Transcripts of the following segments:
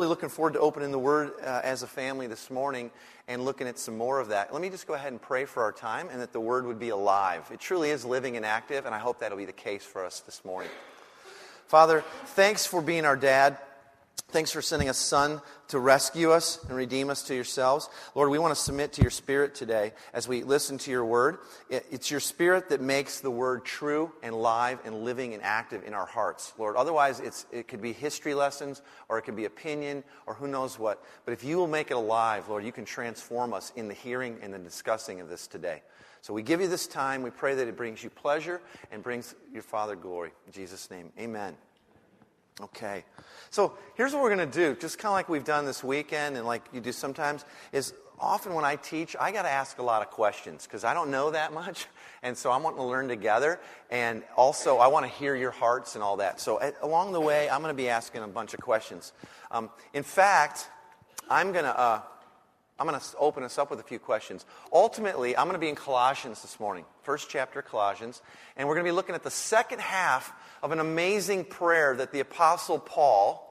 Really looking forward to opening the Word uh, as a family this morning and looking at some more of that. Let me just go ahead and pray for our time and that the Word would be alive. It truly is living and active, and I hope that'll be the case for us this morning. Father, thanks for being our dad. Thanks for sending a son to rescue us and redeem us to yourselves. Lord, we want to submit to your spirit today as we listen to your word. It's your spirit that makes the word true and live and living and active in our hearts, Lord. Otherwise, it could be history lessons or it could be opinion or who knows what. But if you will make it alive, Lord, you can transform us in the hearing and the discussing of this today. So we give you this time. We pray that it brings you pleasure and brings your Father glory. In Jesus' name, amen. Okay. So here's what we're going to do, just kind of like we've done this weekend and like you do sometimes, is often when I teach, I got to ask a lot of questions because I don't know that much. And so I'm wanting to learn together. And also, I want to hear your hearts and all that. So at, along the way, I'm going to be asking a bunch of questions. Um, in fact, I'm going to. Uh, I'm going to open us up with a few questions. Ultimately, I'm going to be in Colossians this morning, first chapter Colossians, and we're going to be looking at the second half of an amazing prayer that the Apostle Paul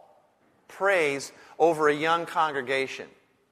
prays over a young congregation.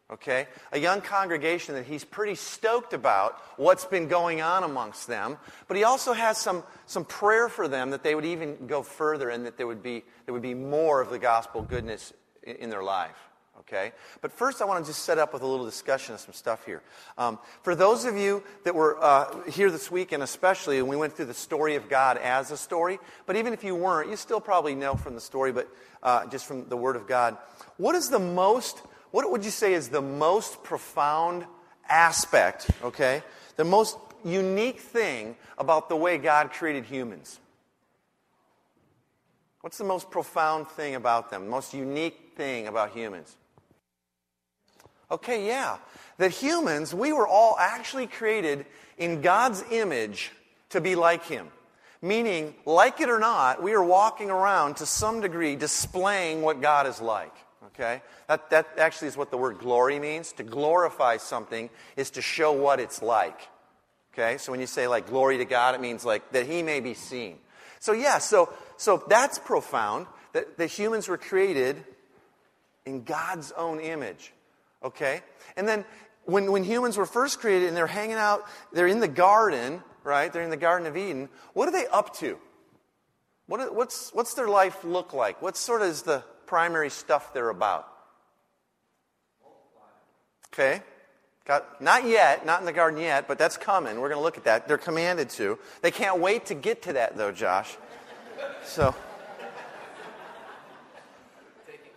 Okay? A young congregation that he's pretty stoked about what's been going on amongst them, but he also has some, some prayer for them that they would even go further and that there would be, there would be more of the gospel goodness in, in their life okay? But first, I want to just set up with a little discussion of some stuff here. Um, for those of you that were uh, here this week, and especially when we went through the story of God as a story, but even if you weren't, you still probably know from the story, but uh, just from the Word of God. What is the most, what would you say is the most profound aspect, okay? The most unique thing about the way God created humans? What's the most profound thing about them? The most unique thing about humans? Okay, yeah. That humans, we were all actually created in God's image to be like Him. Meaning, like it or not, we are walking around to some degree displaying what God is like. Okay? That, that actually is what the word glory means. To glorify something is to show what it's like. Okay? So when you say like glory to God, it means like that He may be seen. So yeah, so, so that's profound that, that humans were created in God's own image. Okay? And then when, when humans were first created and they're hanging out, they're in the garden, right? They're in the Garden of Eden. What are they up to? What, what's, what's their life look like? What sort of is the primary stuff they're about? Okay? Got, not yet, not in the garden yet, but that's coming. We're going to look at that. They're commanded to. They can't wait to get to that, though, Josh. So.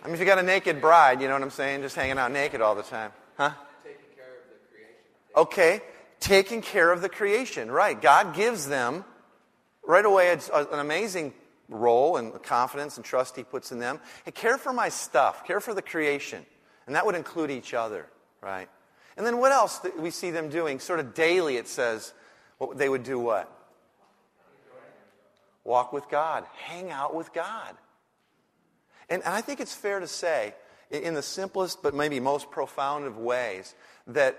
I mean, if you got a naked bride, you know what I'm saying? Just hanging out naked all the time. Huh? Taking care of the creation. Okay. Taking care of the creation. Right. God gives them right away an amazing role and confidence and trust he puts in them. Hey, care for my stuff. Care for the creation. And that would include each other. Right. And then what else that we see them doing? Sort of daily, it says, what they would do what? Walk with God. Hang out with God. And I think it's fair to say, in the simplest but maybe most profound of ways, that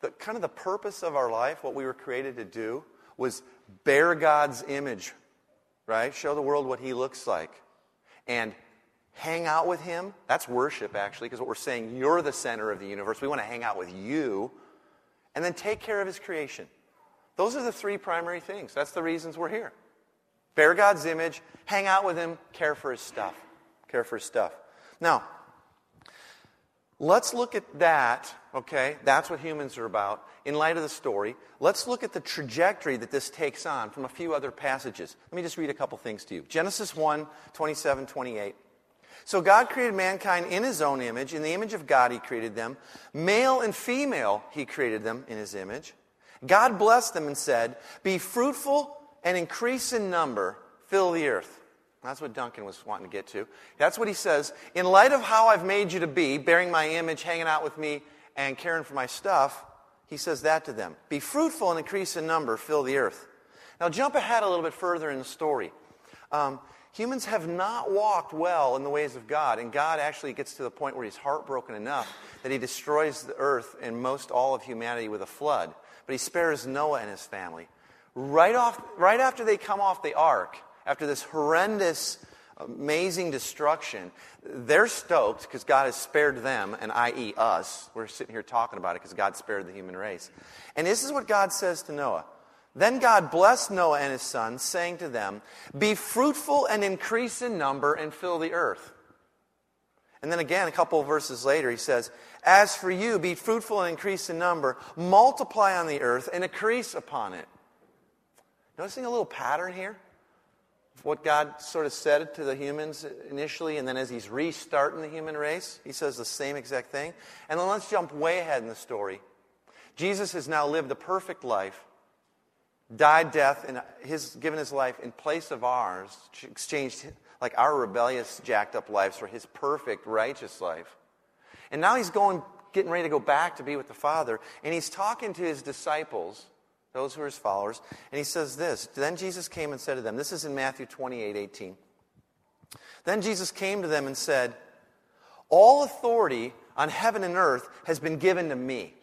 the, kind of the purpose of our life, what we were created to do, was bear God's image, right? Show the world what He looks like. And hang out with Him. That's worship, actually, because what we're saying, you're the center of the universe. We want to hang out with you. And then take care of His creation. Those are the three primary things. That's the reasons we're here. Bear God's image, hang out with Him, care for His stuff care for stuff. Now, let's look at that, okay? That's what humans are about. In light of the story, let's look at the trajectory that this takes on from a few other passages. Let me just read a couple things to you. Genesis 1 27, 28. So God created mankind in his own image. In the image of God, he created them. Male and female, he created them in his image. God blessed them and said, Be fruitful and increase in number, fill the earth. That's what Duncan was wanting to get to. That's what he says. In light of how I've made you to be, bearing my image, hanging out with me, and caring for my stuff, he says that to them. Be fruitful and increase in number, fill the earth. Now, jump ahead a little bit further in the story. Um, humans have not walked well in the ways of God, and God actually gets to the point where he's heartbroken enough that he destroys the earth and most all of humanity with a flood. But he spares Noah and his family. Right, off, right after they come off the ark, after this horrendous amazing destruction, they're stoked because God has spared them, and i.e., us. We're sitting here talking about it because God spared the human race. And this is what God says to Noah. Then God blessed Noah and his sons, saying to them, Be fruitful and increase in number and fill the earth. And then again, a couple of verses later, he says, As for you, be fruitful and increase in number, multiply on the earth and increase upon it. Noticing a little pattern here? What God sort of said to the humans initially, and then as he's restarting the human race, he says the same exact thing. And then let's jump way ahead in the story. Jesus has now lived a perfect life, died death, and his, given his life in place of ours, exchanged like our rebellious, jacked up lives for his perfect, righteous life. And now he's going, getting ready to go back to be with the Father, and he's talking to his disciples, those who are his followers, and he says this Then Jesus came and said to them, This is in Matthew 28 18. Then Jesus came to them and said, All authority on heaven and earth has been given to me.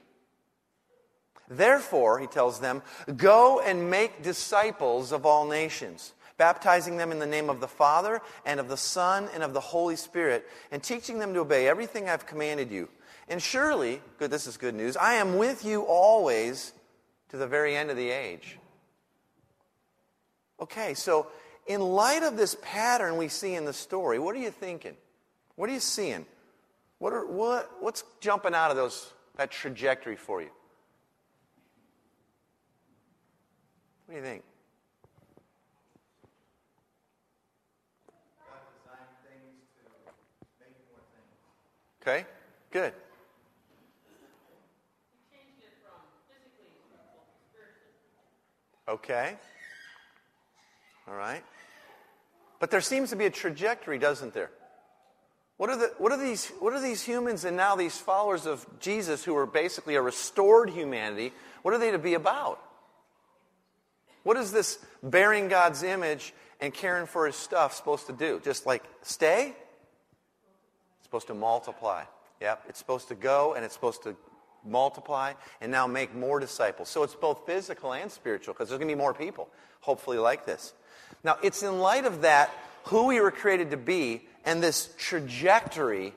Therefore, he tells them, go and make disciples of all nations baptizing them in the name of the Father and of the Son and of the Holy Spirit, and teaching them to obey everything I've commanded you. And surely, good, this is good news, I am with you always to the very end of the age. Okay, so in light of this pattern we see in the story, what are you thinking? What are you seeing? What are, what, what's jumping out of those, that trajectory for you? What do you think? Okay, good. Okay. All right. But there seems to be a trajectory, doesn't there? What are, the, what, are these, what are these humans and now these followers of Jesus who are basically a restored humanity, what are they to be about? What is this bearing God's image and caring for his stuff supposed to do? Just like stay? It's supposed to multiply. Yep, it's supposed to go and it's supposed to multiply and now make more disciples. So it's both physical and spiritual because there's going to be more people, hopefully, like this. Now, it's in light of that, who we were created to be, and this trajectory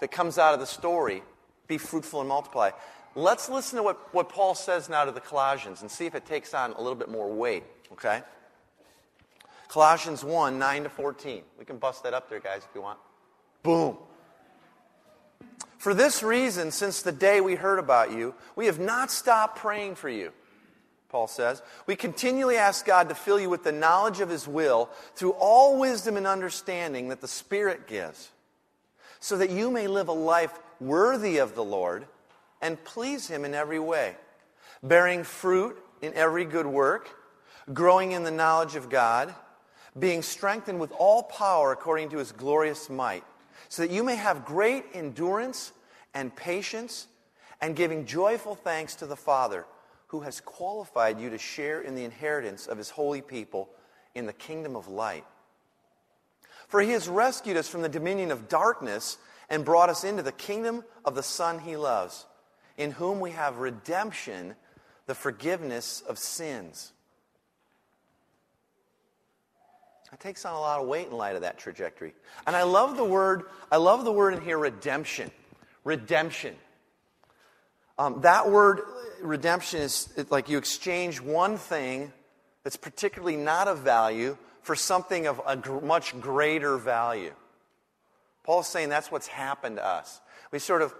that comes out of the story be fruitful and multiply. Let's listen to what, what Paul says now to the Colossians and see if it takes on a little bit more weight, okay? Colossians 1 9 to 14. We can bust that up there, guys, if you want. Boom. For this reason, since the day we heard about you, we have not stopped praying for you. Paul says, we continually ask God to fill you with the knowledge of His will through all wisdom and understanding that the Spirit gives, so that you may live a life worthy of the Lord and please Him in every way, bearing fruit in every good work, growing in the knowledge of God, being strengthened with all power according to His glorious might so that you may have great endurance and patience, and giving joyful thanks to the Father, who has qualified you to share in the inheritance of his holy people in the kingdom of light. For he has rescued us from the dominion of darkness and brought us into the kingdom of the Son he loves, in whom we have redemption, the forgiveness of sins. It takes on a lot of weight in light of that trajectory. And I love the word, I love the word in here, redemption. Redemption. Um, that word, redemption, is like you exchange one thing that's particularly not of value for something of a gr- much greater value. Paul's saying that's what's happened to us. We sort of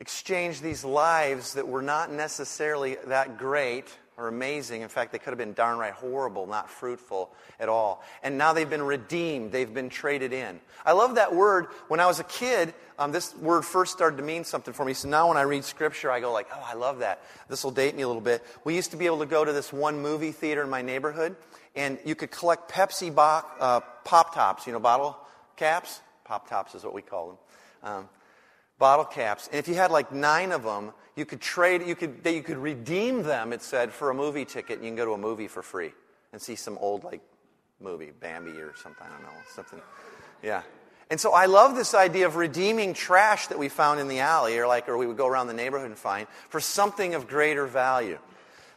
exchange these lives that were not necessarily that great or amazing. In fact, they could have been darn right horrible, not fruitful at all. And now they've been redeemed, they've been traded in. I love that word. When I was a kid, um, this word first started to mean something for me. So now when I read scripture, I go like, oh, I love that. This will date me a little bit. We used to be able to go to this one movie theater in my neighborhood, and you could collect Pepsi bo- uh, Pop Tops, you know, bottle caps. Pop Tops is what we call them. Um, bottle caps. And if you had like nine of them, you could trade, you could, that you could redeem them, it said, for a movie ticket, and you can go to a movie for free and see some old, like, movie, Bambi or something, I don't know, something. Yeah. And so I love this idea of redeeming trash that we found in the alley, or like, or we would go around the neighborhood and find, for something of greater value.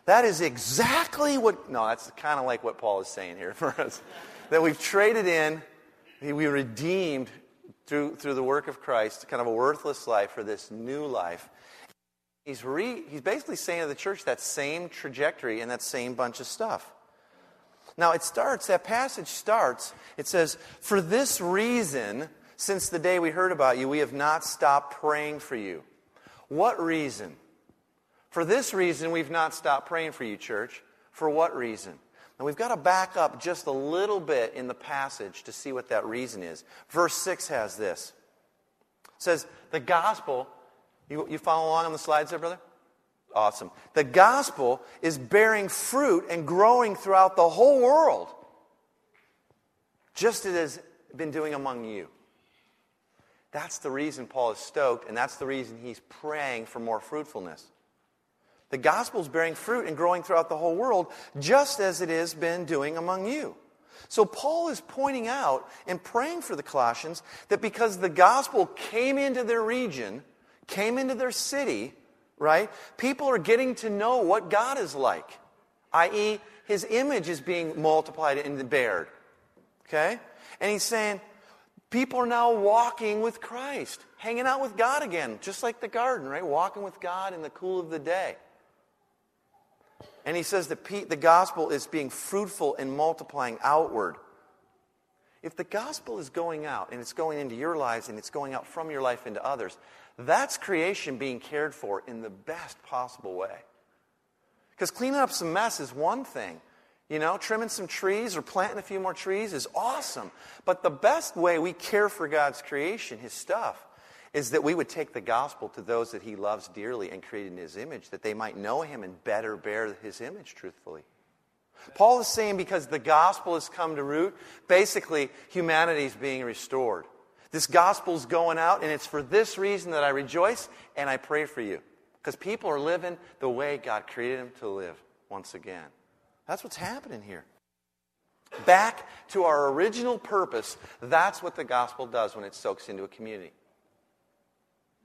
That is exactly what, no, that's kind of like what Paul is saying here for us. that we've traded in We redeemed through, through the work of Christ, kind of a worthless life for this new life. He's, re, he's basically saying to the church that same trajectory and that same bunch of stuff. Now, it starts, that passage starts, it says, For this reason, since the day we heard about you, we have not stopped praying for you. What reason? For this reason, we've not stopped praying for you, church. For what reason? Now, we've got to back up just a little bit in the passage to see what that reason is. Verse 6 has this it says, The gospel, you, you follow along on the slides there, brother? Awesome. The gospel is bearing fruit and growing throughout the whole world, just as it has been doing among you. That's the reason Paul is stoked, and that's the reason he's praying for more fruitfulness. The gospel is bearing fruit and growing throughout the whole world, just as it has been doing among you. So Paul is pointing out and praying for the Colossians that because the gospel came into their region, came into their city, right? People are getting to know what God is like, i.e., his image is being multiplied and bared. Okay? And he's saying, People are now walking with Christ, hanging out with God again, just like the garden, right? Walking with God in the cool of the day. And he says that the gospel is being fruitful and multiplying outward. If the gospel is going out and it's going into your lives and it's going out from your life into others, that's creation being cared for in the best possible way. Because cleaning up some mess is one thing, you know, trimming some trees or planting a few more trees is awesome. But the best way we care for God's creation, His stuff, is that we would take the gospel to those that He loves dearly and created in His image, that they might know Him and better bear His image truthfully. Paul is saying because the gospel has come to root, basically humanity is being restored. This gospel is going out, and it's for this reason that I rejoice and I pray for you. Because people are living the way God created them to live once again. That's what's happening here. Back to our original purpose, that's what the gospel does when it soaks into a community.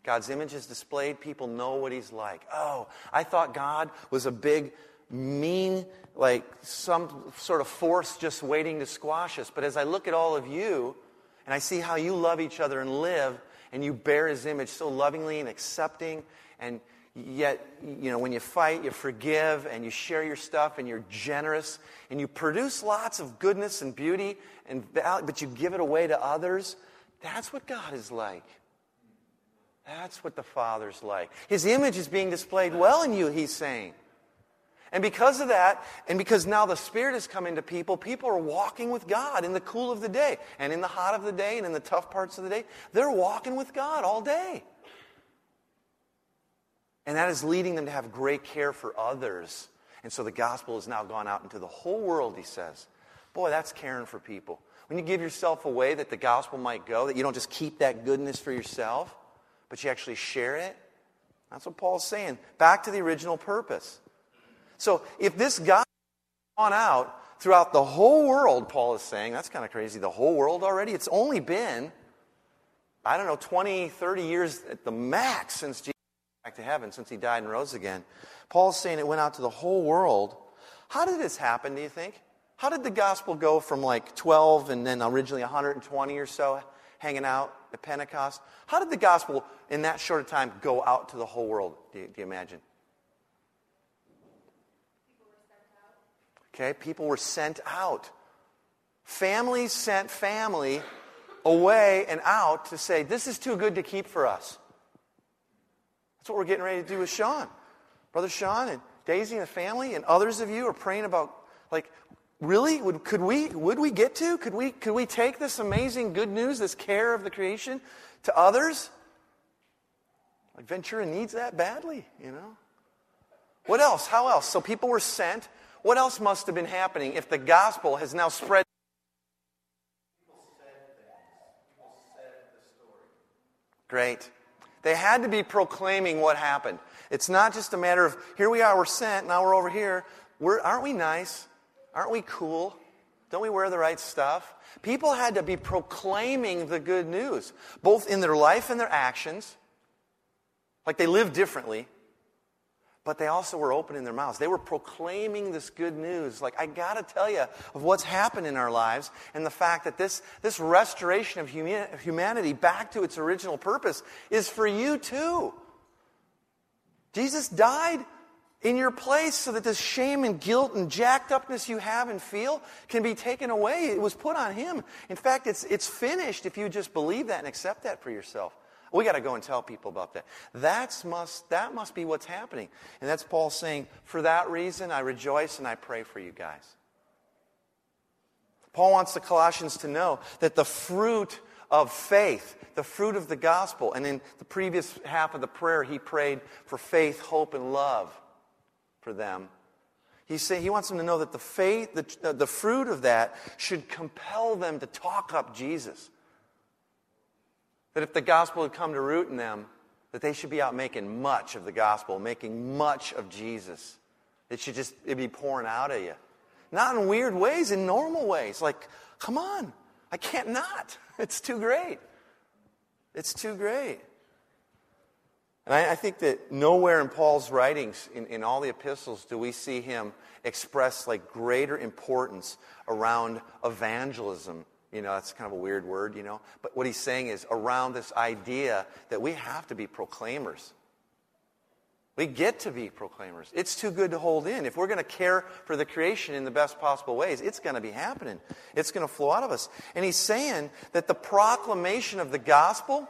God's image is displayed, people know what he's like. Oh, I thought God was a big, mean, like some sort of force just waiting to squash us. But as I look at all of you, and I see how you love each other and live, and you bear his image so lovingly and accepting, and Yet, you know, when you fight, you forgive and you share your stuff and you're generous and you produce lots of goodness and beauty, and value, but you give it away to others. That's what God is like. That's what the Father's like. His image is being displayed well in you, he's saying. And because of that, and because now the Spirit has come into people, people are walking with God in the cool of the day, and in the hot of the day, and in the tough parts of the day. They're walking with God all day. And that is leading them to have great care for others. And so the gospel has now gone out into the whole world, he says. Boy, that's caring for people. When you give yourself away that the gospel might go, that you don't just keep that goodness for yourself, but you actually share it. That's what Paul's saying. Back to the original purpose. So if this has gone out throughout the whole world, Paul is saying, that's kind of crazy, the whole world already? It's only been, I don't know, 20, 30 years at the max since Jesus back to heaven since he died and rose again. Paul's saying it went out to the whole world. How did this happen, do you think? How did the gospel go from like 12 and then originally 120 or so hanging out at Pentecost? How did the gospel in that short of time go out to the whole world, do you, do you imagine? Okay, people were sent out. Families sent family away and out to say, this is too good to keep for us. That's what we're getting ready to do with Sean. Brother Sean and Daisy and the family and others of you are praying about, like, really? Would, could we, would we get to? Could we, could we take this amazing good news, this care of the creation, to others? Like, Ventura needs that badly, you know? What else? How else? So people were sent. What else must have been happening if the gospel has now spread? Great. They had to be proclaiming what happened. It's not just a matter of, here we are, we're sent, now we're over here. We're, aren't we nice? Aren't we cool? Don't we wear the right stuff? People had to be proclaiming the good news, both in their life and their actions. Like they lived differently. but they also were opening their mouths. They were proclaiming this good news. Like, I got to tell you of what's happened in our lives and the fact that this, this restoration of humanity back to its original purpose is for you too. Jesus died in your place so that this shame and guilt and jacked upness you have and feel can be taken away. It was put on him. In fact, it's, it's finished if you just believe that and accept that for yourself. We got to go and tell people about that. That's must, that must be what's happening. And that's Paul saying, for that reason, I rejoice and I pray for you guys. Paul wants the Colossians to know that the fruit of faith, the fruit of the gospel, and in the previous half of the prayer, he prayed for faith, hope, and love for them. He's saying he wants them to know that the faith, the, uh, the fruit of that should compel them to talk up Jesus. That if the gospel had come to root in them, that they should be out making much of the gospel, making much of Jesus. It should just it'd be pouring out of you. Not in weird ways, in normal ways. Like, come on, I can't not. It's too great. It's too great. And I, I think that nowhere in Paul's writings, in, in all the epistles, do we see him express like greater importance around evangelism you know, that's kind of a weird word, you know. But what he's saying is around this idea that we have to be proclaimers. We get to be proclaimers. It's too good to hold in. If we're going to care for the creation in the best possible ways, it's going to be happening. It's going to flow out of us. And he's saying that the proclamation of the gospel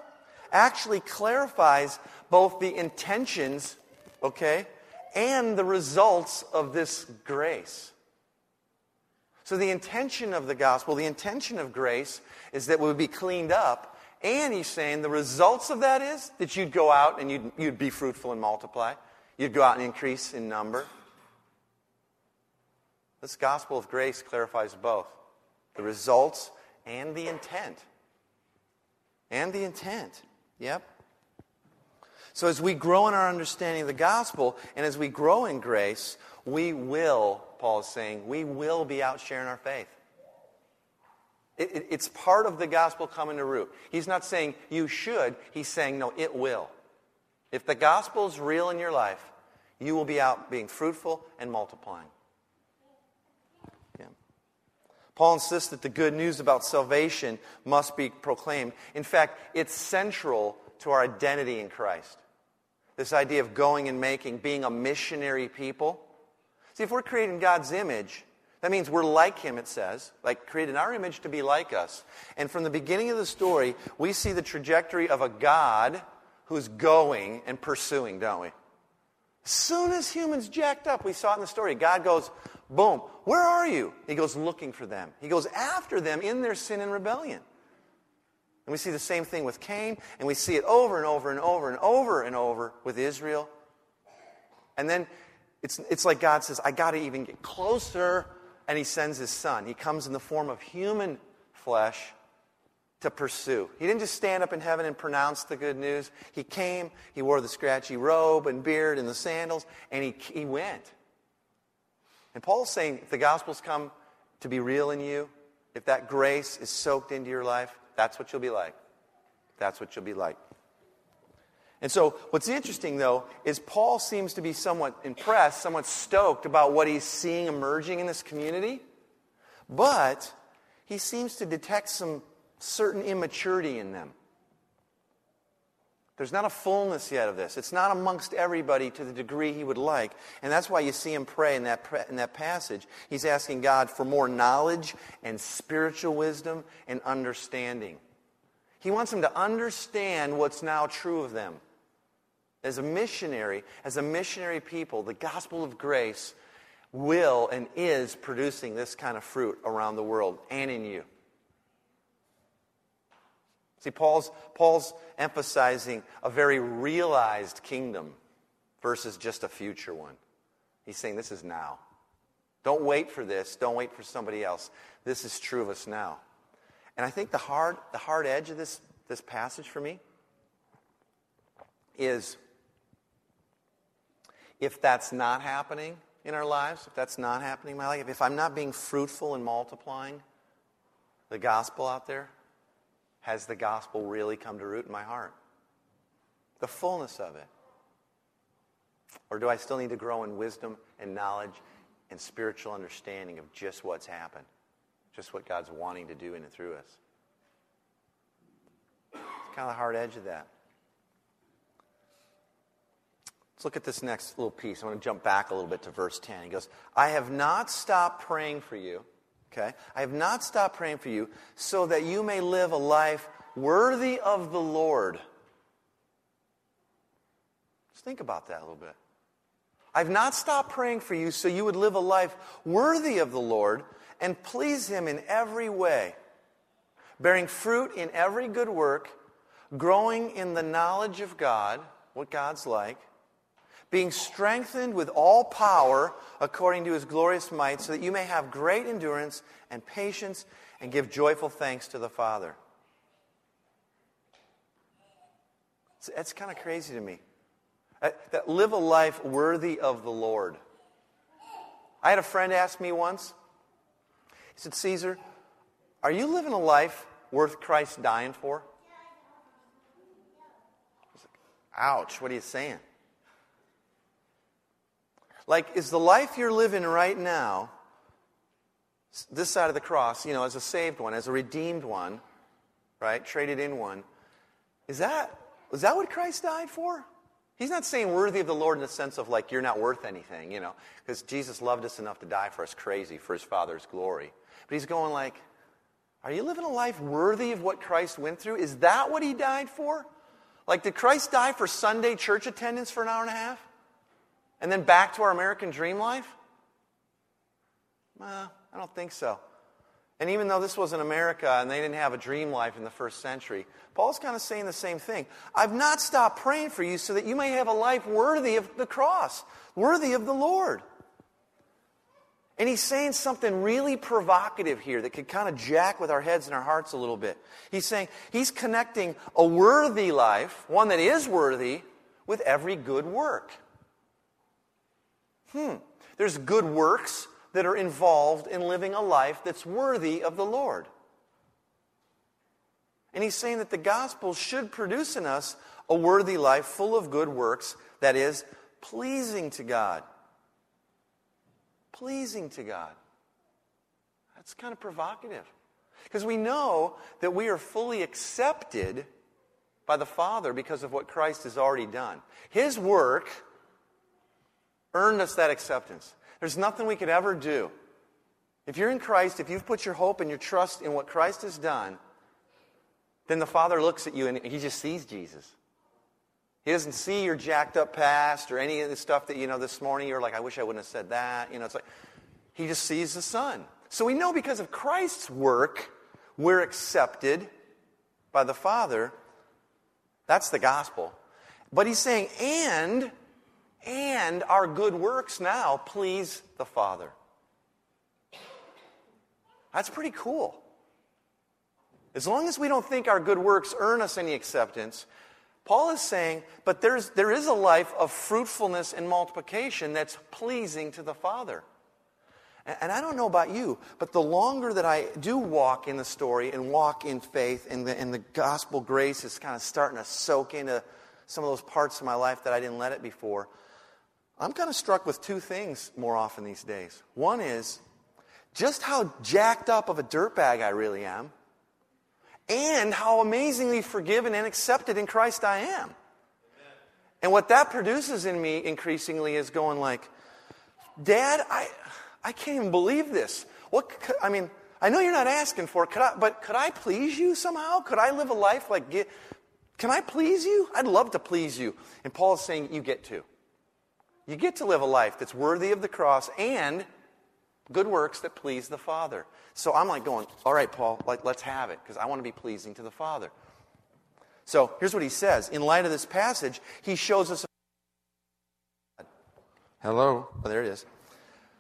actually clarifies both the intentions, okay, and the results of this grace. So, the intention of the gospel, the intention of grace, is that we would be cleaned up. And he's saying the results of that is that you'd go out and you'd, you'd be fruitful and multiply. You'd go out and increase in number. This gospel of grace clarifies both the results and the intent. And the intent. Yep. So, as we grow in our understanding of the gospel and as we grow in grace, we will, Paul is saying, we will be out sharing our faith. It, it, it's part of the gospel coming to root. He's not saying you should, he's saying, no, it will. If the gospel is real in your life, you will be out being fruitful and multiplying. Yeah. Paul insists that the good news about salvation must be proclaimed. In fact, it's central to our identity in Christ. This idea of going and making, being a missionary people. See, if we're creating God's image, that means we're like Him, it says, like created our image to be like us. And from the beginning of the story, we see the trajectory of a God who's going and pursuing, don't we? As soon as humans jacked up, we saw it in the story. God goes, boom, where are you? He goes looking for them. He goes after them in their sin and rebellion. And we see the same thing with Cain, and we see it over and over and over and over and over with Israel. And then it's, it's like God says, I got to even get closer. And he sends his son. He comes in the form of human flesh to pursue. He didn't just stand up in heaven and pronounce the good news. He came, he wore the scratchy robe and beard and the sandals, and he, he went. And Paul's saying if the gospel's come to be real in you, if that grace is soaked into your life, that's what you'll be like. That's what you'll be like. And so, what's interesting, though, is Paul seems to be somewhat impressed, somewhat stoked about what he's seeing emerging in this community, but he seems to detect some certain immaturity in them. There's not a fullness yet of this. It's not amongst everybody to the degree he would like. And that's why you see him pray in that, in that passage. He's asking God for more knowledge and spiritual wisdom and understanding. He wants them to understand what's now true of them. As a missionary, as a missionary people, the gospel of grace will and is producing this kind of fruit around the world and in you. See, Paul's, Paul's emphasizing a very realized kingdom versus just a future one. He's saying this is now. Don't wait for this. Don't wait for somebody else. This is true of us now. And I think the hard, the hard edge of this, this passage for me is if that's not happening in our lives, if that's not happening in my life, if I'm not being fruitful and multiplying the gospel out there, has the gospel really come to root in my heart? The fullness of it. Or do I still need to grow in wisdom and knowledge and spiritual understanding of just what's happened? Just what God's wanting to do in and through us? It's kind of the hard edge of that. Let's look at this next little piece. I want to jump back a little bit to verse 10. He goes, I have not stopped praying for you. Okay? I have not stopped praying for you so that you may live a life worthy of the Lord. Just think about that a little bit. I've not stopped praying for you so you would live a life worthy of the Lord and please Him in every way, bearing fruit in every good work, growing in the knowledge of God, what God's like, being strengthened with all power according to His glorious might, so that you may have great endurance and patience and give joyful thanks to the Father. That's kind of crazy to me. Uh, that live a life worthy of the Lord. I had a friend ask me once, he said, Caesar, are you living a life worth Christ dying for? Like, Ouch, what are you saying? Like, is the life you're living right now, this side of the cross, you know, as a saved one, as a redeemed one, right, traded in one, is that, is that what Christ died for? He's not saying worthy of the Lord in the sense of like you're not worth anything, you know, because Jesus loved us enough to die for us crazy for his Father's glory. But he's going like, are you living a life worthy of what Christ went through? Is that what he died for? Like, did Christ die for Sunday church attendance for an hour and a half? And then back to our American dream life? Well, I don't think so. And even though this was in America and they didn't have a dream life in the first century, Paul's kind of saying the same thing. I've not stopped praying for you so that you may have a life worthy of the cross, worthy of the Lord. And he's saying something really provocative here that could kind of jack with our heads and our hearts a little bit. He's saying he's connecting a worthy life, one that is worthy, with every good work. Hmm. There's good works that are involved in living a life that's worthy of the Lord. And he's saying that the gospel should produce in us a worthy life full of good works that is pleasing to God. Pleasing to God. That's kind of provocative. Because we know that we are fully accepted by the Father because of what Christ has already done. His work earned us that acceptance. There's nothing we could ever do. If you're in Christ, if you've put your hope and your trust in what Christ has done, then the Father looks at you and he just sees Jesus. He doesn't see your jacked up past or any of the stuff that, you know, this morning you're like, I wish I wouldn't have said that. You know, it's like, he just sees the Son. So we know because of Christ's work, we're accepted by the Father. That's the gospel. But he's saying, and and our good works now please the Father. That's pretty cool. As long as we don't think our good works earn us any acceptance, Paul is saying, but there's, there is a life of fruitfulness and multiplication that's pleasing to the Father. And, and I don't know about you, but the longer that I do walk in the story and walk in faith, and the, and the gospel grace is kind of starting to soak into some of those parts of my life that I didn't let it before, I'm kind of struck with two things more often these days. One is just how jacked up of a dirtbag I really am, and how amazingly forgiven and accepted in Christ I am. And what that produces in me increasingly is going like, Dad, I, I can't even believe this. What, I mean, I know you're not asking for it, could I, but could I please you somehow? Could I live a life like, get, can I please you? I'd love to please you. And Paul is saying, you get to. You get to live a life that's worthy of the cross and good works that please the Father. So I'm like going, all right, Paul, like, let's have it because I want to be pleasing to the Father. So here's what he says. In light of this passage, he shows us. Hello? Oh, there it is.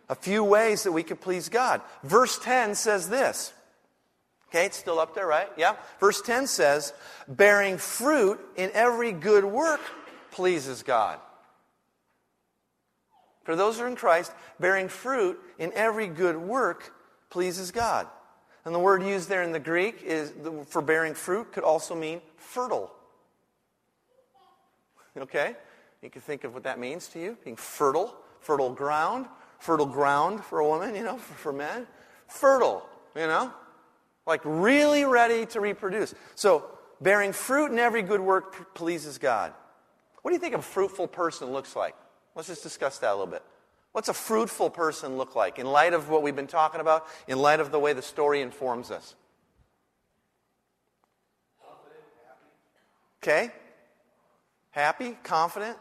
A few ways that we could please God. Verse 10 says this. Okay, it's still up there, right? Yeah. Verse 10 says, bearing fruit in every good work pleases God. For those who are in Christ, bearing fruit in every good work pleases God. And the word used there in the Greek is for bearing fruit could also mean fertile. Okay? You can think of what that means to you, being fertile, fertile ground, fertile ground for a woman, you know, for, for men. Fertile, you know, like really ready to reproduce. So, bearing fruit in every good work pleases God. What do you think a fruitful person looks like? Let's just discuss that a little bit. What's a fruitful person look like in light of what we've been talking about, in light of the way the story informs us? Okay? Happy, confident.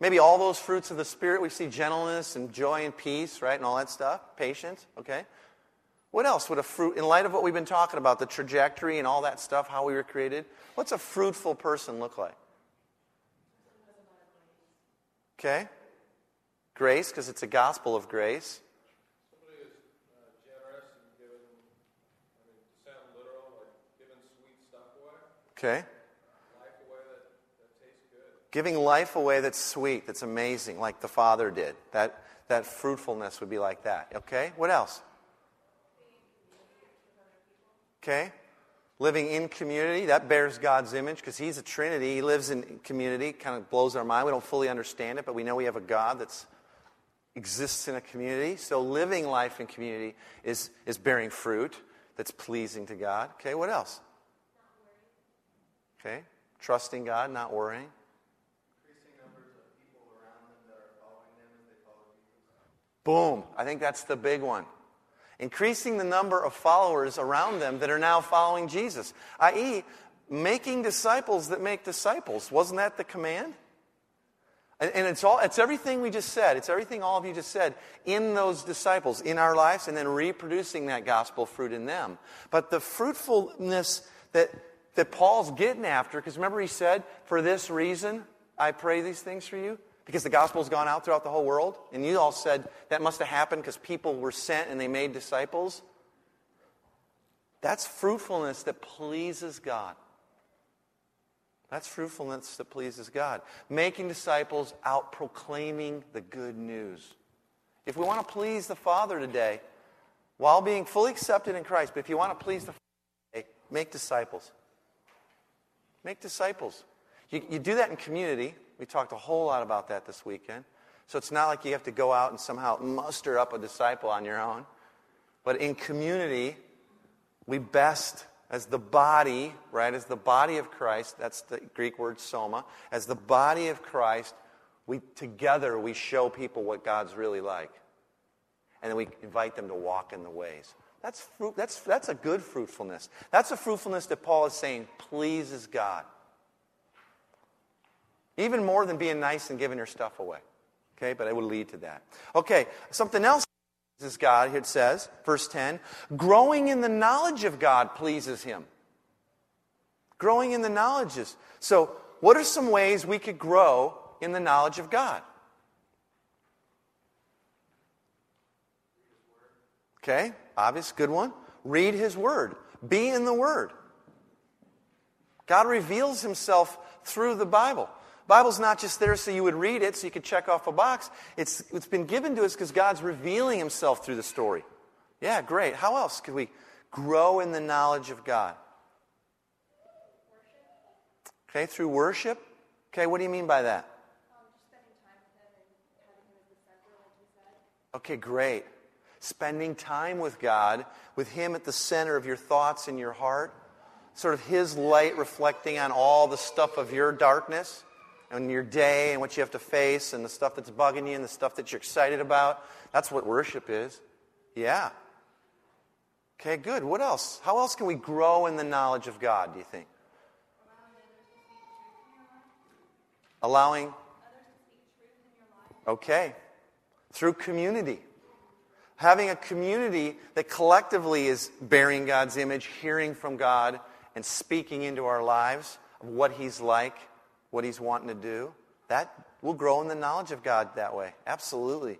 Maybe all those fruits of the Spirit. We see gentleness and joy and peace, right? And all that stuff. Patience, okay? What else would a fruit, in light of what we've been talking about, the trajectory and all that stuff, how we were created, what's a fruitful person look like? Okay? Grace, because it's a gospel of grace. Uh, generous and giving, I mean, to sound literal, like giving sweet stuff away, Okay? life away that, that. Giving life away that's sweet, that's amazing, like the Father did. That, that fruitfulness would be like that. Okay? What else? Okay? Living in community, that bears God's image because He's a Trinity. He lives in community, kind of blows our mind. We don't fully understand it, but we know we have a God that exists in a community. So living life in community is, is bearing fruit that's pleasing to God. Okay, what else? Okay, trusting God, not worrying. Boom. I think that's the big one. Increasing the number of followers around them that are now following Jesus, i.e., making disciples that make disciples. Wasn't that the command? And, and it's all it's everything we just said. It's everything all of you just said in those disciples, in our lives, and then reproducing that gospel fruit in them. But the fruitfulness that that Paul's getting after, because remember he said, For this reason I pray these things for you? Because the gospel's gone out throughout the whole world? And you all said that must have happened because people were sent and they made disciples? That's fruitfulness that pleases God. That's fruitfulness that pleases God. Making disciples out proclaiming the good news. If we want to please the Father today, while being fully accepted in Christ, but if you want to please the Father today, make disciples. Make disciples. You, you do that in community. We talked a whole lot about that this weekend. So it's not like you have to go out and somehow muster up a disciple on your own. But in community, we best, as the body, right, as the body of Christ, that's the Greek word soma, as the body of Christ, we together we show people what God's really like. And then we invite them to walk in the ways. That's, fruit, that's, that's a good fruitfulness. That's a fruitfulness that Paul is saying pleases God. Even more than being nice and giving your stuff away. Okay, but it would lead to that. Okay, something else pleases God, it says, verse 10 growing in the knowledge of God pleases him. Growing in the knowledges. So, what are some ways we could grow in the knowledge of God? Okay, obvious, good one. Read his word. Be in the word. God reveals himself through the Bible. Bible's not just there so you would read it, so you could check off a box. It's, it's been given to us because God's revealing himself through the story. Yeah, great. How else could we grow in the knowledge of God? Okay, through worship. Okay, what do you mean by that? Um, okay, great. Spending time with God, with Him at the center of your thoughts and your heart, sort of His light reflecting on all the stuff of your darkness and your day and what you have to face and the stuff that's bugging you and the stuff that you're excited about. That's what worship is. Yeah. Okay, good. What else? How else can we grow in the knowledge of God, do you think? Allowing. Okay. Through community. Having a community that collectively is bearing God's image, hearing from God, and speaking into our lives of what He's like what he's wanting to do, that will grow in the knowledge of God that way. Absolutely.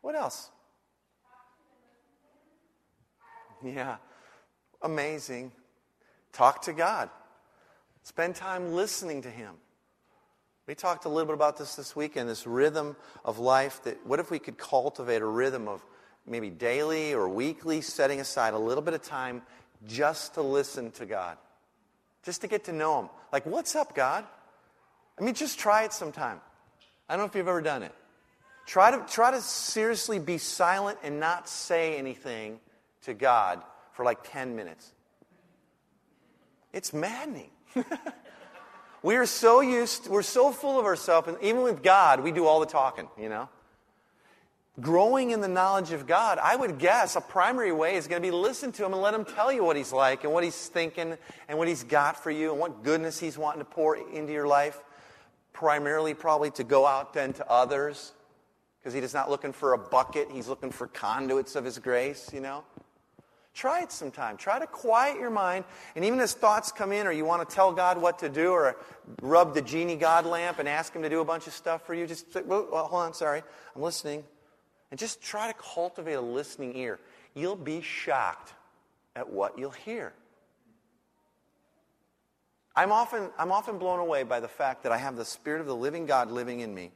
What else? Yeah. Amazing. Talk to God. Spend time listening to him. We talked a little bit about this this weekend, this rhythm of life that what if we could cultivate a rhythm of maybe daily or weekly setting aside a little bit of time just to listen to God? Just to get to know him. Like, what's up, God? I mean, just try it sometime. I don't know if you've ever done it. Try to, try to seriously be silent and not say anything to God for like 10 minutes. It's maddening. we are so used, we're so full of ourselves, and even with God, we do all the talking, you know? Growing in the knowledge of God, I would guess a primary way is going to be listen to Him and let Him tell you what He's like and what He's thinking and what He's got for you and what goodness He's wanting to pour into your life. Primarily, probably to go out then to others because He's not looking for a bucket, He's looking for conduits of His grace, you know? Try it sometime. Try to quiet your mind. And even as thoughts come in, or you want to tell God what to do, or rub the genie God lamp and ask Him to do a bunch of stuff for you, just well, hold on, sorry, I'm listening. And just try to cultivate a listening ear. You'll be shocked at what you'll hear. I'm often, I'm often blown away by the fact that I have the Spirit of the living God living in me.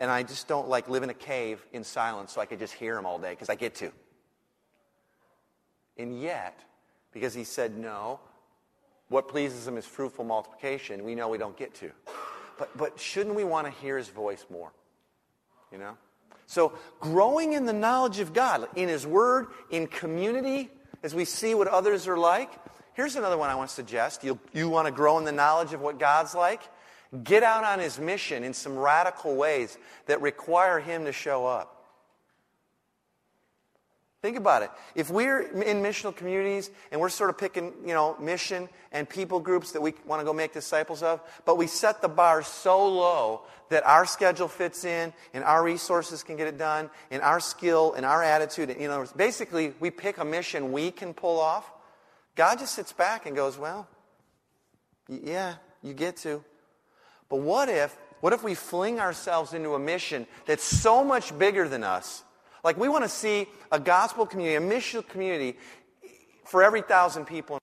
And I just don't like live in a cave in silence so I could just hear him all day because I get to. And yet, because he said no, what pleases him is fruitful multiplication. We know we don't get to. But, but shouldn't we want to hear his voice more? You know? So, growing in the knowledge of God, in his word, in community, as we see what others are like. Here's another one I want to suggest. You, you want to grow in the knowledge of what God's like? Get out on his mission in some radical ways that require him to show up. Think about it. If we're in missional communities and we're sort of picking, you know, mission and people groups that we want to go make disciples of, but we set the bar so low that our schedule fits in and our resources can get it done and our skill and our attitude, you know, basically we pick a mission we can pull off. God just sits back and goes, well, yeah, you get to. But what if, what if we fling ourselves into a mission that's so much bigger than us like, we want to see a gospel community, a mission community for every thousand people.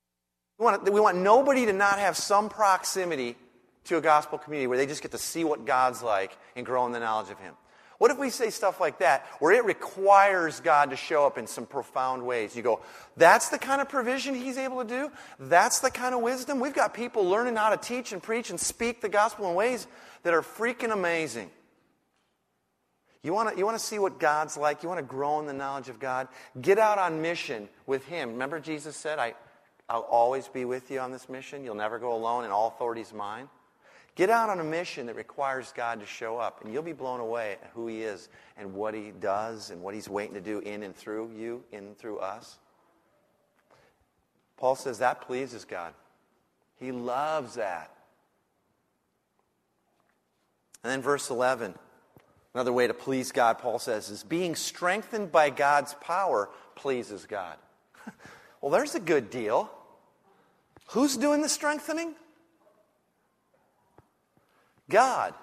We want, we want nobody to not have some proximity to a gospel community where they just get to see what God's like and grow in the knowledge of Him. What if we say stuff like that, where it requires God to show up in some profound ways? You go, that's the kind of provision He's able to do? That's the kind of wisdom? We've got people learning how to teach and preach and speak the gospel in ways that are freaking amazing. You want to you want to see what God's like? You want to grow in the knowledge of God? Get out on mission with Him. Remember, Jesus said, I, I'll always be with you on this mission. You'll never go alone, and all authority is mine. Get out on a mission that requires God to show up, and you'll be blown away at who He is and what He does and what He's waiting to do in and through you, in and through us. Paul says that pleases God. He loves that. And then verse 11. Another way to please God, Paul says, is being strengthened by God's power pleases God. well, there's a good deal. Who's doing the strengthening? God.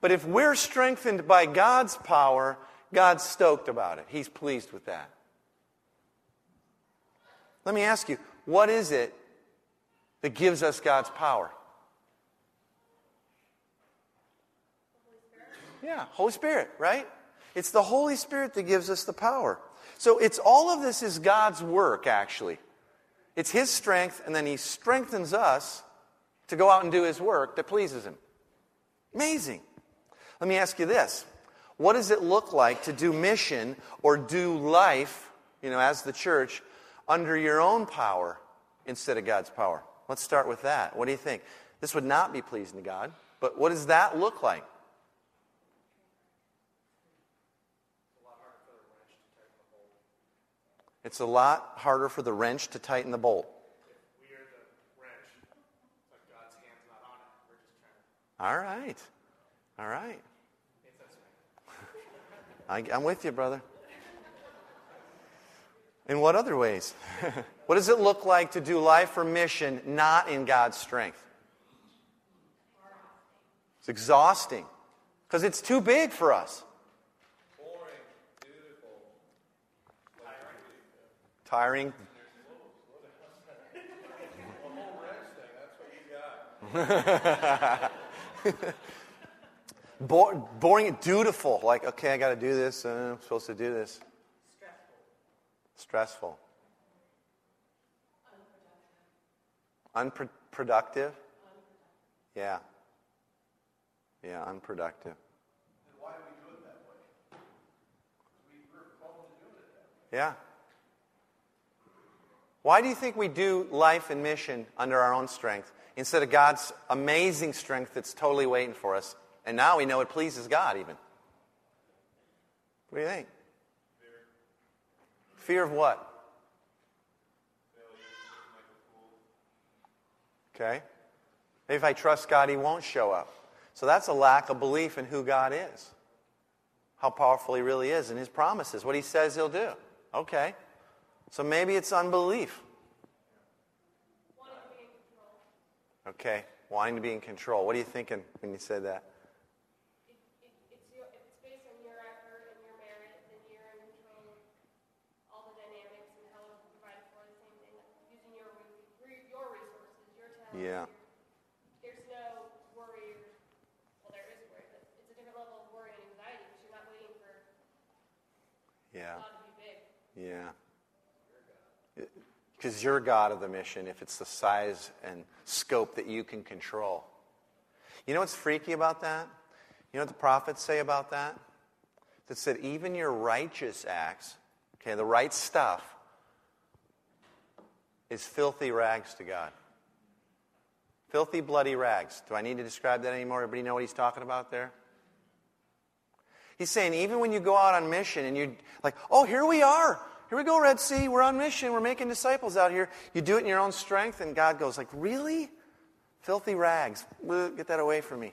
But if we're strengthened by God's power, God's stoked about it. He's pleased with that. Let me ask you, what is it that gives us God's power? Yeah, Holy Spirit, right? It's the Holy Spirit that gives us the power. So it's all of this is God's work, actually. It's His strength, and then He strengthens us to go out and do His work that pleases Him. Amazing. Let me ask you this What does it look like to do mission or do life, you know, as the church, under your own power instead of God's power? Let's start with that. What do you think? This would not be pleasing to God, but what does that look like? It's a lot harder for the wrench to tighten the bolt. We are the wrench, but God's hand's not on it. We're just trying All right. All right. I, I'm with you, brother. In what other ways? what does it look like to do life or mission not in God's strength? It's exhausting because it's too big for us. boring, beautiful, Tiring. the whole wrench thing. That's what you got. Bo- boring, and dutiful. Like, okay, I got to do this. Uh, I'm supposed to do this. Stressful. Unproductive. Yeah. Yeah, unproductive. And why do we do it that way? We, we're prone to doing it that way. Yeah. Why do you think we do life and mission under our own strength instead of God's amazing strength that's totally waiting for us? And now we know it pleases God, even. What do you think? Fear of what? Okay. If I trust God, He won't show up. So that's a lack of belief in who God is, how powerful He really is, and His promises, what He says He'll do. Okay. So maybe it's unbelief. Wanting to be in control. Okay. Wanting to be in control. What are you thinking when you said that? It, it, it's, your, if it's based on your effort and your merit, then you're in control of all the dynamics and how it's provided for. The same thing, like using your re- re- your resources, your talents. Yeah. your- There's no worry. Or, well, there is worry, but it's a different level of worry and anxiety because you're not waiting for Yeah. God to be big. Yeah. Because you're God of the mission if it's the size and scope that you can control. You know what's freaky about that? You know what the prophets say about that? That said, even your righteous acts, okay, the right stuff, is filthy rags to God. Filthy, bloody rags. Do I need to describe that anymore? Everybody know what he's talking about there? He's saying, even when you go out on mission and you're like, oh, here we are. Here we go, Red Sea. We're on mission. We're making disciples out here. You do it in your own strength, and God goes, like, really? Filthy rags. Get that away from me.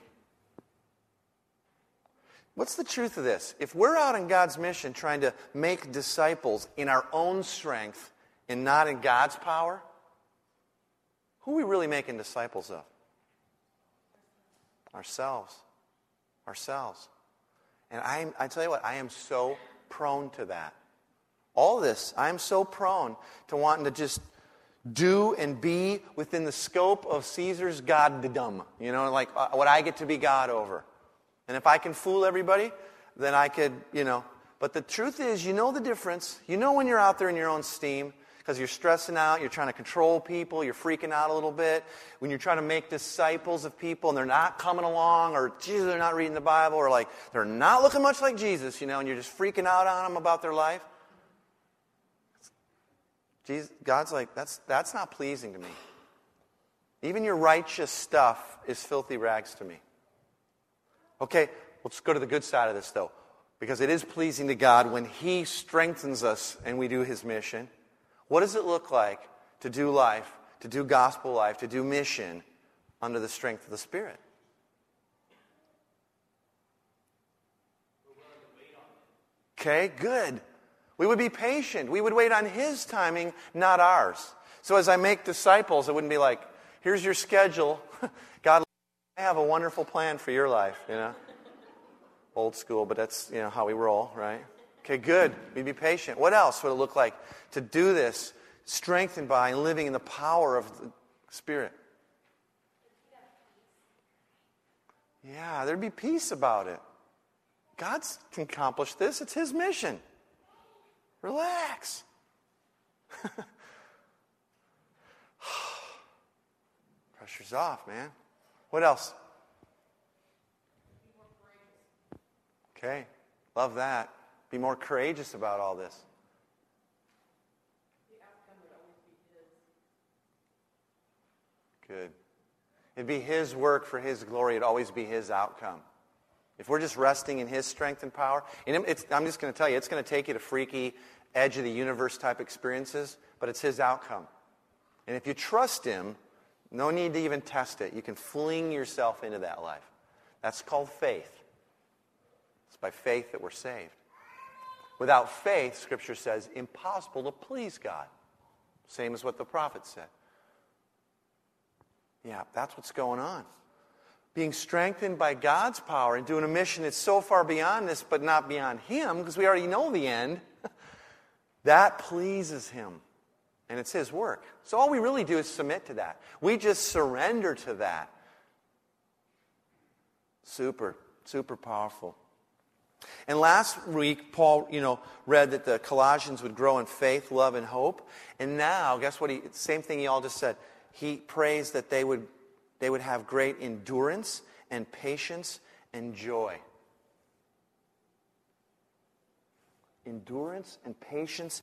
What's the truth of this? If we're out on God's mission trying to make disciples in our own strength and not in God's power, who are we really making disciples of? Ourselves. Ourselves. And I, I tell you what, I am so prone to that. All this, I am so prone to wanting to just do and be within the scope of Caesar's goddom. You know, like uh, what I get to be God over. And if I can fool everybody, then I could, you know. But the truth is, you know the difference. You know when you're out there in your own steam because you're stressing out, you're trying to control people, you're freaking out a little bit. When you're trying to make disciples of people and they're not coming along, or Jesus, they're not reading the Bible, or like they're not looking much like Jesus, you know, and you're just freaking out on them about their life. Jesus, God's like, that's, that's not pleasing to me. Even your righteous stuff is filthy rags to me. Okay, let's go to the good side of this, though, because it is pleasing to God when He strengthens us and we do His mission. What does it look like to do life, to do gospel life, to do mission under the strength of the Spirit? Okay, good. We would be patient. We would wait on His timing, not ours. So as I make disciples, it wouldn't be like, here's your schedule. God, I have a wonderful plan for your life, you know? Old school, but that's, you know, how we roll, right? Okay, good. We'd be patient. What else would it look like to do this, strengthened by living in the power of the Spirit? Yeah, there'd be peace about it. God can accomplish this. It's His mission. Relax. Pressure's off, man. What else? Okay, love that. Be more courageous about all this. Good. It'd be His work for His glory. It'd always be His outcome. If we're just resting in His strength and power, and I'm just going to tell you, it's going to take you to freaky, edge of the universe type experiences, but it's His outcome. And if you trust Him, no need to even test it. You can fling yourself into that life. That's called faith. It's by faith that we're saved. Without faith, Scripture says, impossible to please God. Same as what the prophet said. Yeah, that's what's going on. Being strengthened by God's power and doing a mission that's so far beyond this, but not beyond Him, because we already know the end, that pleases Him. And it's His work. So all we really do is submit to that. We just surrender to that. Super, super powerful. And last week, Paul, you know, read that the Colossians would grow in faith, love, and hope. And now, guess what? He, same thing he all just said. He prays that they would they would have great endurance and patience and joy. Endurance and patience.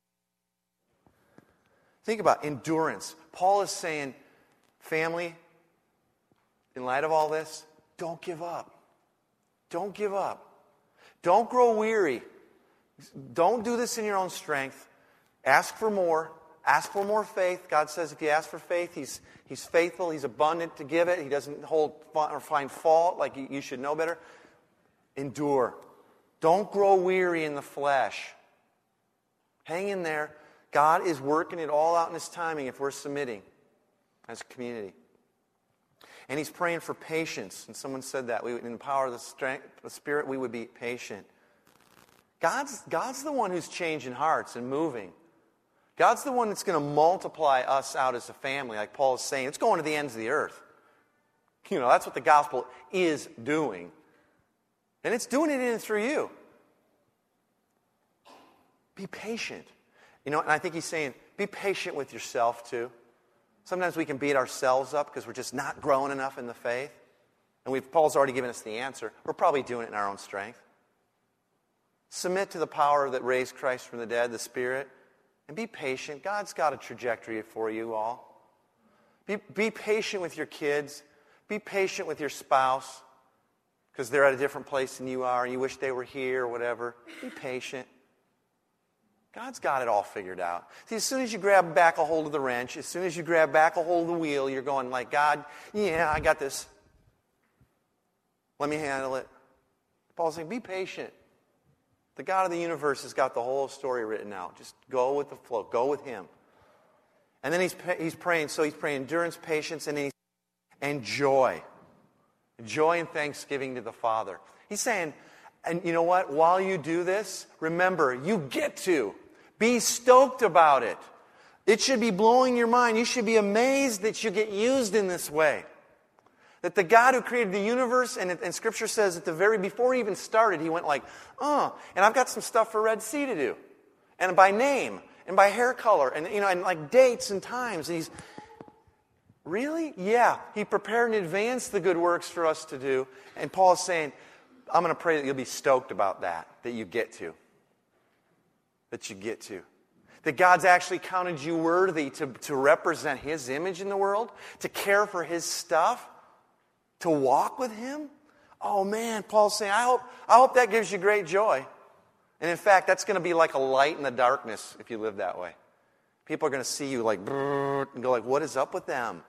Think about endurance. Paul is saying, family, in light of all this, don't give up. Don't give up. Don't grow weary. Don't do this in your own strength. Ask for more. Ask for more faith. God says if you ask for faith, He's, he's faithful. He's abundant to give it. He doesn't hold or find fault like you, you should know better. Endure. Don't grow weary in the flesh. Hang in there. God is working it all out in His timing if we're submitting as a community. And He's praying for patience. And someone said that. We, in the power of the, strength, the Spirit, we would be patient. God's, God's the one who's changing hearts and moving. God's the one that's going to multiply us out as a family, like Paul is saying. It's going to the ends of the earth. You know, that's what the gospel is doing. And it's doing it in and through you. Be patient. You know, and I think he's saying, be patient with yourself too. Sometimes we can beat ourselves up because we're just not growing enough in the faith. And we've, Paul's already given us the answer. We're probably doing it in our own strength. Submit to the power that raised Christ from the dead, the Spirit, and be patient. God's got a trajectory for you all. Be, be patient with your kids. Be patient with your spouse because they're at a different place than you are and you wish they were here or whatever. Be patient. God's got it all figured out. See, as soon as you grab back a hold of the wrench, as soon as you grab back a hold of the wheel, you're going like, God, yeah, I got this. Let me handle it. Paul's saying, be patient. The God of the universe has got the whole story written out. Just go with the flow. Go with Him. And then he's, he's praying. So he's praying endurance, patience, and, and joy. Joy and thanksgiving to the Father. He's saying, and you know what? While you do this, remember, you get to. Be stoked about it. It should be blowing your mind. You should be amazed that you get used in this way. That the God who created the universe, and, and Scripture says at the very before he even started, he went like, "Oh, and I've got some stuff for Red Sea to do, and by name, and by hair color, and you know, and like dates and times." And he's really, yeah, he prepared in advance the good works for us to do. And Paul is saying, "I'm going to pray that you'll be stoked about that, that you get to." that you get to. That God's actually counted you worthy to, to represent His image in the world, to care for His stuff, to walk with Him. Oh man, Paul's saying, I hope, I hope that gives you great joy. And in fact, that's going to be like a light in the darkness if you live that way. People are going to see you like, and go like, what is up with them?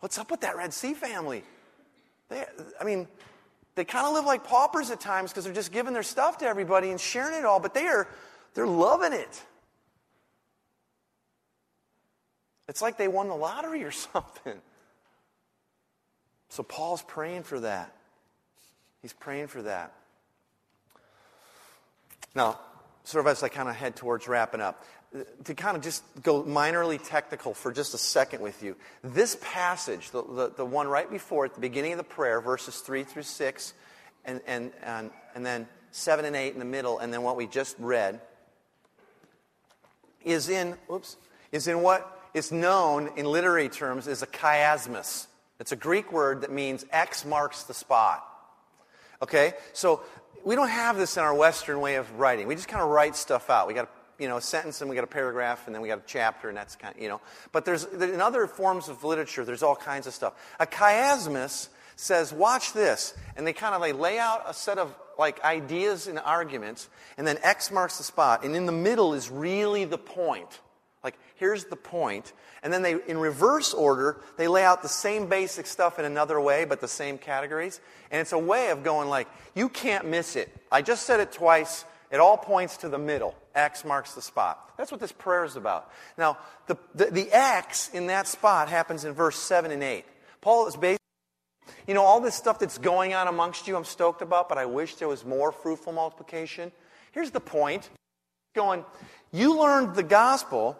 What's up with that Red Sea family? They, I mean, they kind of live like paupers at times because they're just giving their stuff to everybody and sharing it all, but they are they're loving it. It's like they won the lottery or something. So Paul's praying for that. He's praying for that. Now, sort of as I kind of head towards wrapping up, to kind of just go minorly technical for just a second with you, this passage, the, the, the one right before at the beginning of the prayer, verses 3 through 6, and, and, and, and then 7 and 8 in the middle, and then what we just read, is in, oops, is in what is known in literary terms as a chiasmus. It's a Greek word that means X marks the spot. Okay? So we don't have this in our Western way of writing. We just kind of write stuff out. We got you know, a sentence and we got a paragraph and then we got a chapter and that's kind of, you know. But there's, in other forms of literature, there's all kinds of stuff. A chiasmus says, watch this. And they kind of like lay out a set of like ideas and arguments, and then X marks the spot, and in the middle is really the point. Like, here's the point. And then they, in reverse order, they lay out the same basic stuff in another way, but the same categories. And it's a way of going like, you can't miss it. I just said it twice. It all points to the middle. X marks the spot. That's what this prayer is about. Now, the, the, the X in that spot happens in verse 7 and 8. Paul is basically you know, all this stuff that's going on amongst you, I'm stoked about, but I wish there was more fruitful multiplication. Here's the point going, you learned the gospel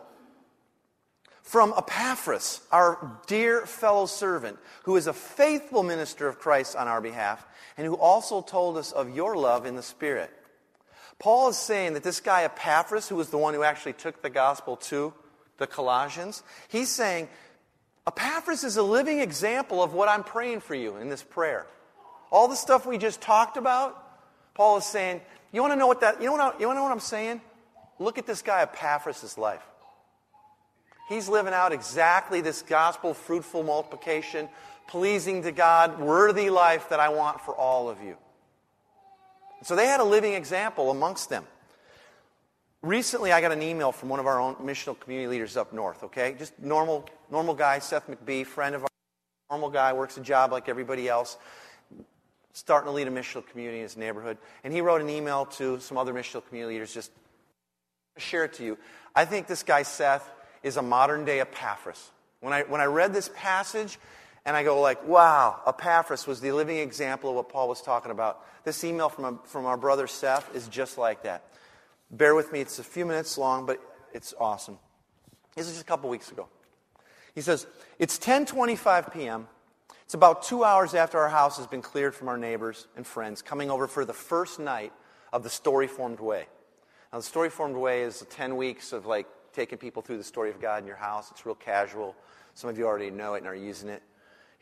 from Epaphras, our dear fellow servant, who is a faithful minister of Christ on our behalf, and who also told us of your love in the Spirit. Paul is saying that this guy Epaphras, who was the one who actually took the gospel to the Colossians, he's saying Epaphras is a living example of what I'm praying for you in this prayer. All the stuff we just talked about, Paul is saying, you want to know what that, you know what, I, you want to know what I'm saying? Look at this guy Epaphras' life. He's living out exactly this gospel fruitful multiplication, pleasing to God, worthy life that I want for all of you. So they had a living example amongst them. Recently, I got an email from one of our own missional community leaders up north, okay? Just normal, normal guy, Seth McBee, friend of ours, normal guy, works a job like everybody else, starting to lead a missional community in his neighborhood. And he wrote an email to some other missional community leaders just share it to you. I think this guy, Seth, is a modern day Epaphras. When I, when I read this passage, and I go like, wow, Epaphras was the living example of what Paul was talking about. This email from, a, from our brother Seth is just like that. Bear with me, it's a few minutes long, but it's awesome. This is just a couple weeks ago. He says, It's 10:25 p.m. It's about two hours after our house has been cleared from our neighbors and friends coming over for the first night of the Story Formed Way. Now, the Story Formed Way is 10 weeks of like taking people through the story of God in your house. It's real casual. Some of you already know it and are using it.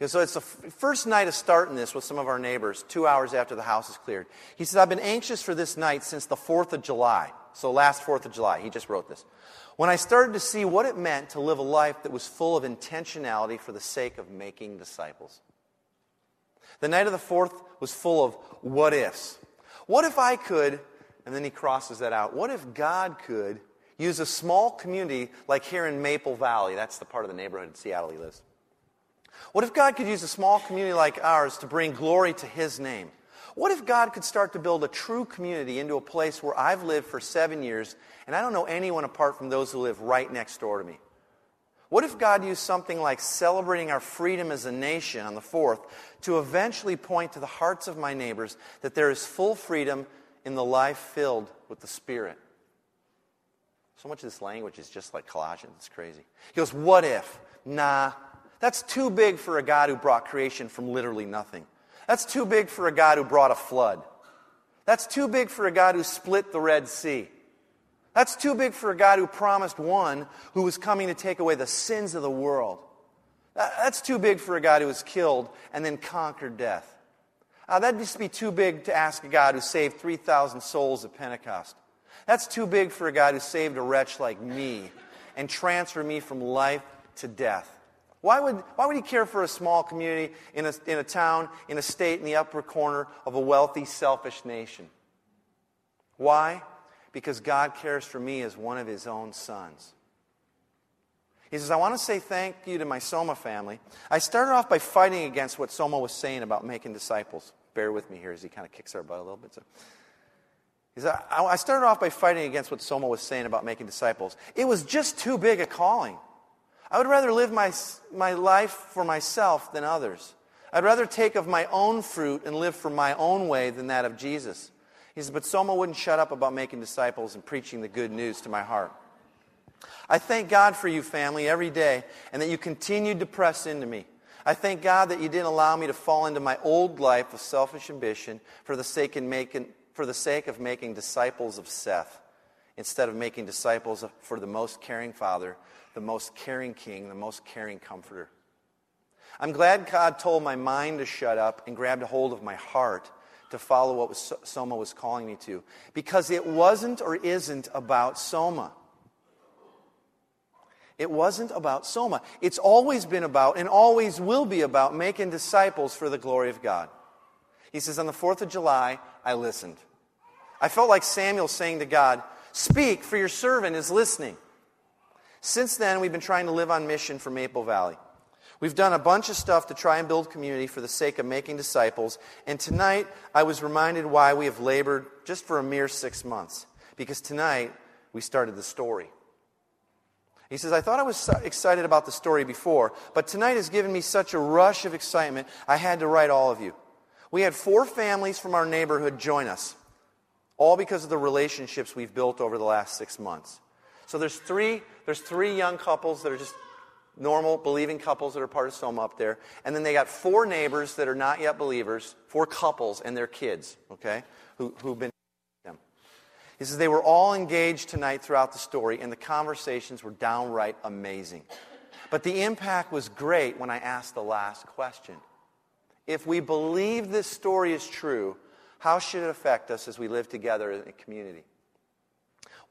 So it's the f- first night of starting this with some of our neighbors, two hours after the house is cleared. He says, I've been anxious for this night since the 4th of July. So last 4th of July, he just wrote this. When I started to see what it meant to live a life that was full of intentionality for the sake of making disciples. The night of the 4th was full of what ifs. What if I could, and then he crosses that out, what if God could use a small community like here in Maple Valley? That's the part of the neighborhood in Seattle he lives what if God could use a small community like ours to bring glory to His name? What if God could start to build a true community into a place where I've lived for seven years and I don't know anyone apart from those who live right next door to me? What if God used something like celebrating our freedom as a nation on the 4th to eventually point to the hearts of my neighbors that there is full freedom in the life filled with the Spirit? So much of this language is just like Colossians. It's crazy. He goes, What if? Nah, that's too big for a God who brought creation from literally nothing. That's too big for a God who brought a flood. That's too big for a God who split the Red Sea. That's too big for a God who promised one who was coming to take away the sins of the world. That's too big for a God who was killed and then conquered death. Uh, that'd just be too big to ask a God who saved 3,000 souls at Pentecost. That's too big for a God who saved a wretch like me and transferred me from life to death. Why would, why would he care for a small community in a, in a town, in a state, in the upper corner of a wealthy, selfish nation? Why? Because God cares for me as one of his own sons. He says, I want to say thank you to my Soma family. I started off by fighting against what Soma was saying about making disciples. Bear with me here as he kind of kicks our butt a little bit. So. He said, I started off by fighting against what Soma was saying about making disciples. It was just too big a calling. I would rather live my, my life for myself than others. I'd rather take of my own fruit and live for my own way than that of Jesus. He says, but Soma wouldn't shut up about making disciples and preaching the good news to my heart. I thank God for you, family, every day, and that you continued to press into me. I thank God that you didn't allow me to fall into my old life of selfish ambition for the sake, making, for the sake of making disciples of Seth, instead of making disciples for the most caring Father the most caring king, the most caring comforter. I'm glad God told my mind to shut up and grabbed a hold of my heart to follow what Soma was calling me to. Because it wasn't or isn't about Soma. It wasn't about Soma. It's always been about and always will be about making disciples for the glory of God. He says, On the 4th of July, I listened. I felt like Samuel saying to God, Speak, for your servant is listening. Since then, we've been trying to live on mission for Maple Valley. We've done a bunch of stuff to try and build community for the sake of making disciples. And tonight, I was reminded why we have labored just for a mere six months. Because tonight, we started the story. He says, I thought I was excited about the story before, but tonight has given me such a rush of excitement, I had to write all of you. We had four families from our neighborhood join us, all because of the relationships we've built over the last six months. So there's three, there's three young couples that are just normal believing couples that are part of Soma up there. And then they got four neighbors that are not yet believers, four couples and their kids, okay, who, who've been them. He says they were all engaged tonight throughout the story, and the conversations were downright amazing. But the impact was great when I asked the last question. If we believe this story is true, how should it affect us as we live together in a community?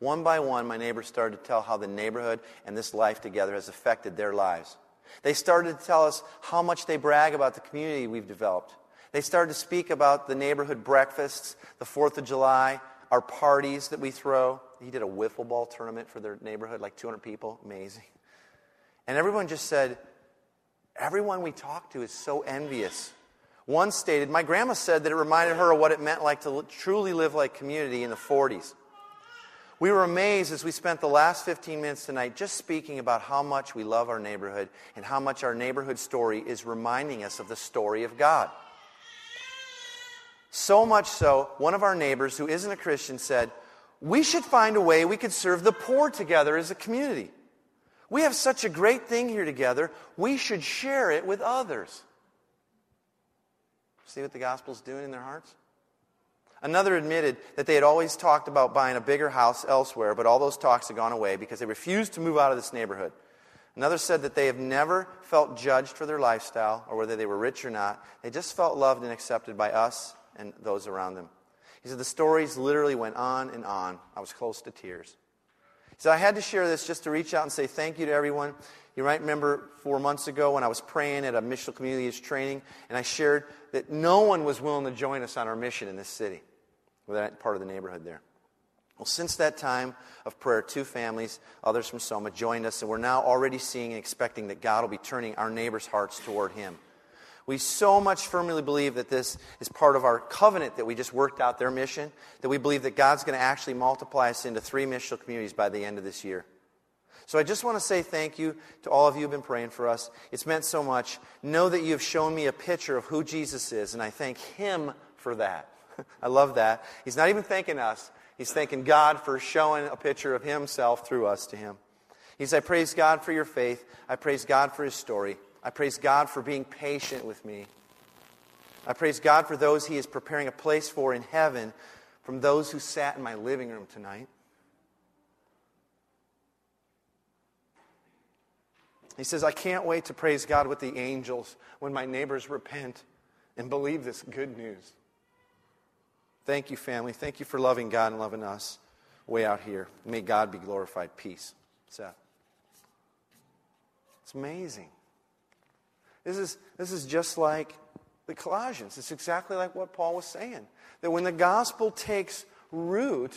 One by one, my neighbors started to tell how the neighborhood and this life together has affected their lives. They started to tell us how much they brag about the community we've developed. They started to speak about the neighborhood breakfasts, the 4th of July, our parties that we throw. He did a wiffle ball tournament for their neighborhood, like 200 people. Amazing. And everyone just said, everyone we talk to is so envious. One stated, My grandma said that it reminded her of what it meant like to truly live like community in the 40s. We were amazed as we spent the last 15 minutes tonight just speaking about how much we love our neighborhood and how much our neighborhood story is reminding us of the story of God. So much so, one of our neighbors who isn't a Christian said, We should find a way we could serve the poor together as a community. We have such a great thing here together, we should share it with others. See what the gospel's doing in their hearts? Another admitted that they had always talked about buying a bigger house elsewhere, but all those talks had gone away because they refused to move out of this neighborhood. Another said that they have never felt judged for their lifestyle or whether they were rich or not. They just felt loved and accepted by us and those around them. He said the stories literally went on and on. I was close to tears. He said I had to share this just to reach out and say thank you to everyone. You might remember four months ago when I was praying at a missional community's training, and I shared that no one was willing to join us on our mission in this city that part of the neighborhood there. Well, since that time of prayer, two families, others from Soma, joined us, and we're now already seeing and expecting that God will be turning our neighbors' hearts toward Him. We so much firmly believe that this is part of our covenant that we just worked out their mission, that we believe that God's going to actually multiply us into three missional communities by the end of this year. So I just want to say thank you to all of you who've been praying for us. It's meant so much. Know that you have shown me a picture of who Jesus is, and I thank Him for that. I love that. He's not even thanking us, He's thanking God for showing a picture of Himself through us to Him. He says, I praise God for your faith. I praise God for His story. I praise God for being patient with me. I praise God for those He is preparing a place for in heaven from those who sat in my living room tonight. He says, I can't wait to praise God with the angels when my neighbors repent and believe this good news. Thank you, family. Thank you for loving God and loving us way out here. May God be glorified. Peace. Seth. It's amazing. This is, this is just like the Colossians. It's exactly like what Paul was saying. That when the gospel takes root,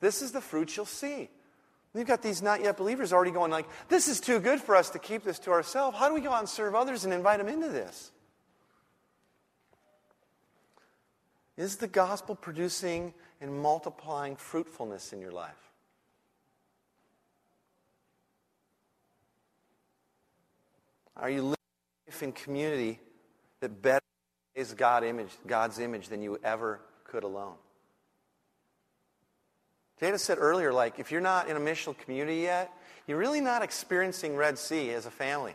this is the fruit you'll see. You've got these not yet believers already going like, this is too good for us to keep this to ourselves. How do we go out and serve others and invite them into this? Is the gospel producing and multiplying fruitfulness in your life? Are you living life in community that better is God image, God's image than you ever could alone? Jada said earlier, like, if you're not in a missional community yet, you're really not experiencing Red Sea as a family.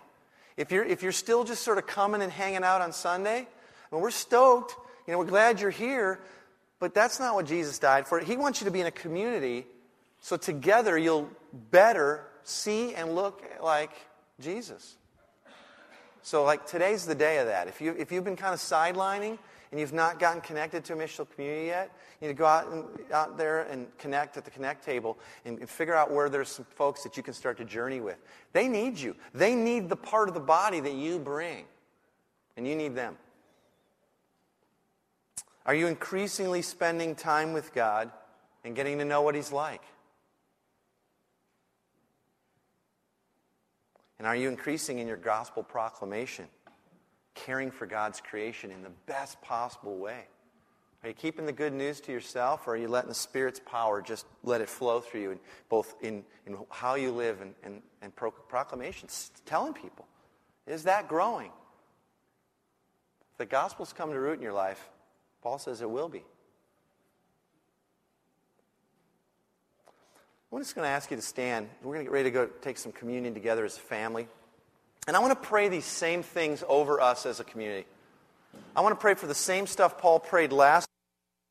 If you're, if you're still just sort of coming and hanging out on Sunday, well, we're stoked you know, we're glad you're here, but that's not what Jesus died for. He wants you to be in a community so together you'll better see and look like Jesus. So, like, today's the day of that. If, you, if you've been kind of sidelining and you've not gotten connected to a missional community yet, you need to go out, and, out there and connect at the Connect table and, and figure out where there's some folks that you can start to journey with. They need you, they need the part of the body that you bring, and you need them. Are you increasingly spending time with God and getting to know what He's like? And are you increasing in your gospel proclamation, caring for God's creation in the best possible way? Are you keeping the good news to yourself, or are you letting the Spirit's power just let it flow through you, in, both in, in how you live and, and, and pro- proclamations, telling people? Is that growing? If the gospel's come to root in your life, Paul says it will be. I'm just going to ask you to stand. We're going to get ready to go take some communion together as a family. And I want to pray these same things over us as a community. I want to pray for the same stuff Paul prayed last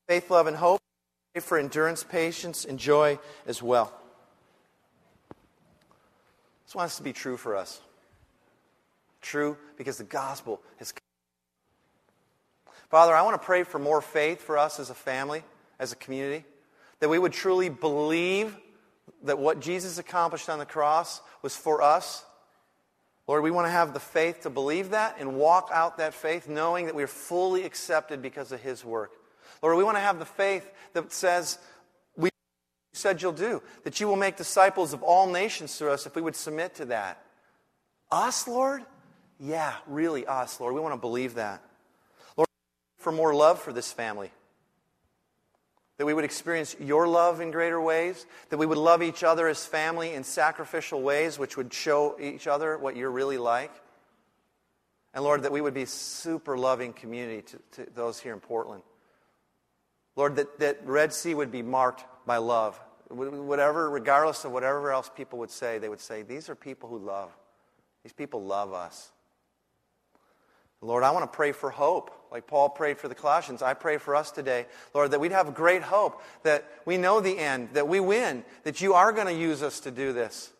faith, love, and hope. Pray for endurance, patience, and joy as well. This wants to be true for us. True because the gospel has come. Father, I want to pray for more faith for us as a family, as a community, that we would truly believe that what Jesus accomplished on the cross was for us. Lord, we want to have the faith to believe that and walk out that faith knowing that we are fully accepted because of His work. Lord, we want to have the faith that says, we said you'll do, that you will make disciples of all nations through us if we would submit to that. Us, Lord? Yeah, really us, Lord. We want to believe that. For more love for this family. That we would experience your love in greater ways. That we would love each other as family in sacrificial ways, which would show each other what you're really like. And Lord, that we would be super loving community to, to those here in Portland. Lord, that, that Red Sea would be marked by love. Whatever, regardless of whatever else people would say, they would say, These are people who love. These people love us. Lord, I want to pray for hope. Like Paul prayed for the Colossians, I pray for us today, Lord, that we'd have great hope, that we know the end, that we win, that you are going to use us to do this.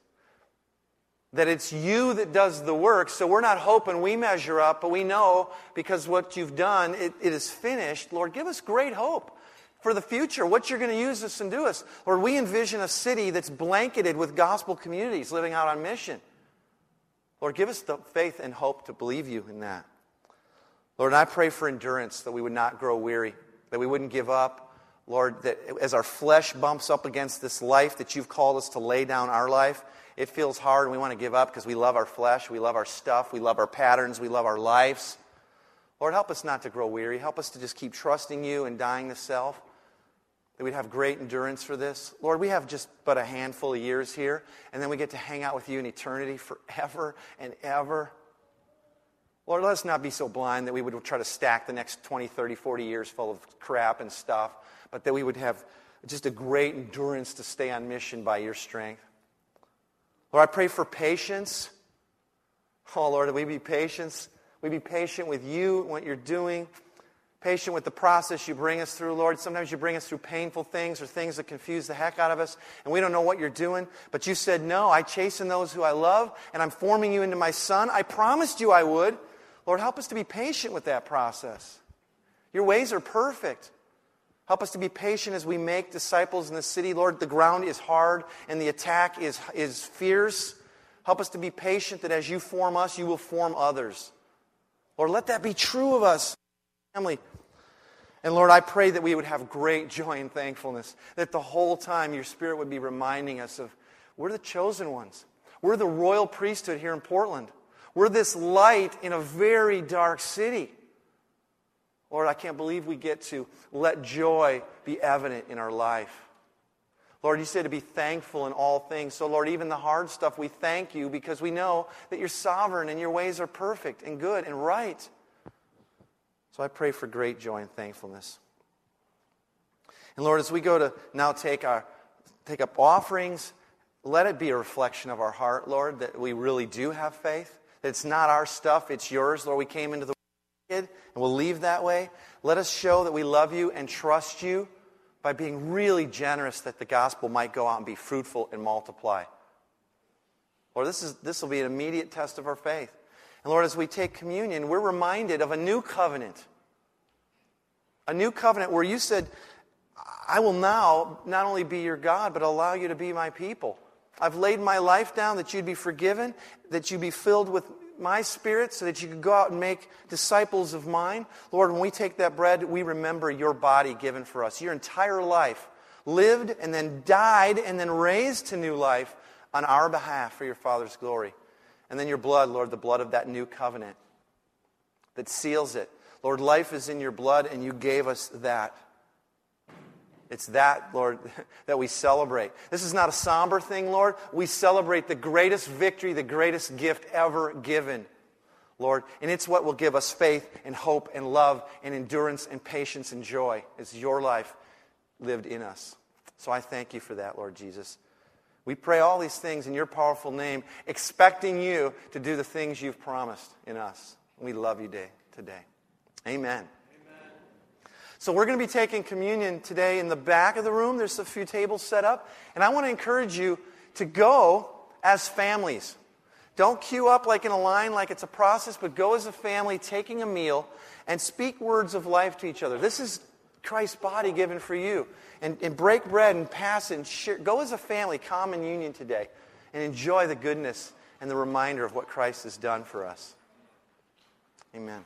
That it's you that does the work, so we're not hoping we measure up, but we know because what you've done, it, it is finished. Lord, give us great hope for the future, what you're going to use us and do us. Lord, we envision a city that's blanketed with gospel communities living out on mission. Lord, give us the faith and hope to believe you in that. Lord, and I pray for endurance that we would not grow weary, that we wouldn't give up. Lord, that as our flesh bumps up against this life that you've called us to lay down our life, it feels hard and we want to give up because we love our flesh, we love our stuff, we love our patterns, we love our lives. Lord, help us not to grow weary. Help us to just keep trusting you and dying to self. That we'd have great endurance for this. Lord, we have just but a handful of years here, and then we get to hang out with you in eternity forever and ever. Lord, let us not be so blind that we would try to stack the next 20, 30, 40 years full of crap and stuff, but that we would have just a great endurance to stay on mission by your strength. Lord, I pray for patience. Oh, Lord, we be patient. We be patient with you and what you're doing, patient with the process you bring us through, Lord. Sometimes you bring us through painful things or things that confuse the heck out of us, and we don't know what you're doing. But you said, No, I chasten those who I love, and I'm forming you into my son. I promised you I would. Lord, help us to be patient with that process. Your ways are perfect. Help us to be patient as we make disciples in the city. Lord, the ground is hard and the attack is, is fierce. Help us to be patient that as you form us, you will form others. Lord, let that be true of us, family. And Lord, I pray that we would have great joy and thankfulness, that the whole time your Spirit would be reminding us of we're the chosen ones. We're the royal priesthood here in Portland. We're this light in a very dark city. Lord, I can't believe we get to let joy be evident in our life. Lord, you say to be thankful in all things. So, Lord, even the hard stuff, we thank you because we know that you're sovereign and your ways are perfect and good and right. So I pray for great joy and thankfulness. And Lord, as we go to now take, our, take up offerings, let it be a reflection of our heart, Lord, that we really do have faith it's not our stuff, it's yours. Lord, we came into the world and we'll leave that way. Let us show that we love you and trust you by being really generous that the gospel might go out and be fruitful and multiply. Lord, this, is, this will be an immediate test of our faith. And Lord, as we take communion, we're reminded of a new covenant. A new covenant where you said, I will now not only be your God, but allow you to be my people. I've laid my life down that you'd be forgiven, that you'd be filled with my spirit so that you could go out and make disciples of mine. Lord, when we take that bread, we remember your body given for us, your entire life, lived and then died and then raised to new life on our behalf for your Father's glory. And then your blood, Lord, the blood of that new covenant that seals it. Lord, life is in your blood, and you gave us that. It's that, Lord, that we celebrate. This is not a somber thing, Lord. We celebrate the greatest victory, the greatest gift ever given, Lord. And it's what will give us faith and hope and love and endurance and patience and joy as your life lived in us. So I thank you for that, Lord Jesus. We pray all these things in your powerful name, expecting you to do the things you've promised in us. We love you day, today. Amen. So we're going to be taking communion today in the back of the room. There's a few tables set up. And I want to encourage you to go as families, Don't queue up like in a line, like it's a process, but go as a family taking a meal and speak words of life to each other. This is Christ's body given for you. And, and break bread and pass it and share. Go as a family, common union today, and enjoy the goodness and the reminder of what Christ has done for us. Amen.